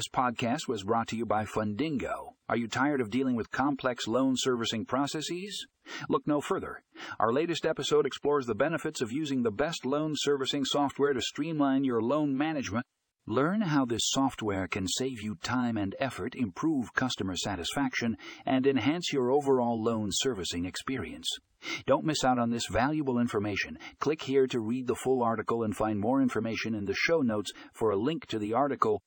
This podcast was brought to you by Fundingo. Are you tired of dealing with complex loan servicing processes? Look no further. Our latest episode explores the benefits of using the best loan servicing software to streamline your loan management. Learn how this software can save you time and effort, improve customer satisfaction, and enhance your overall loan servicing experience. Don't miss out on this valuable information. Click here to read the full article and find more information in the show notes for a link to the article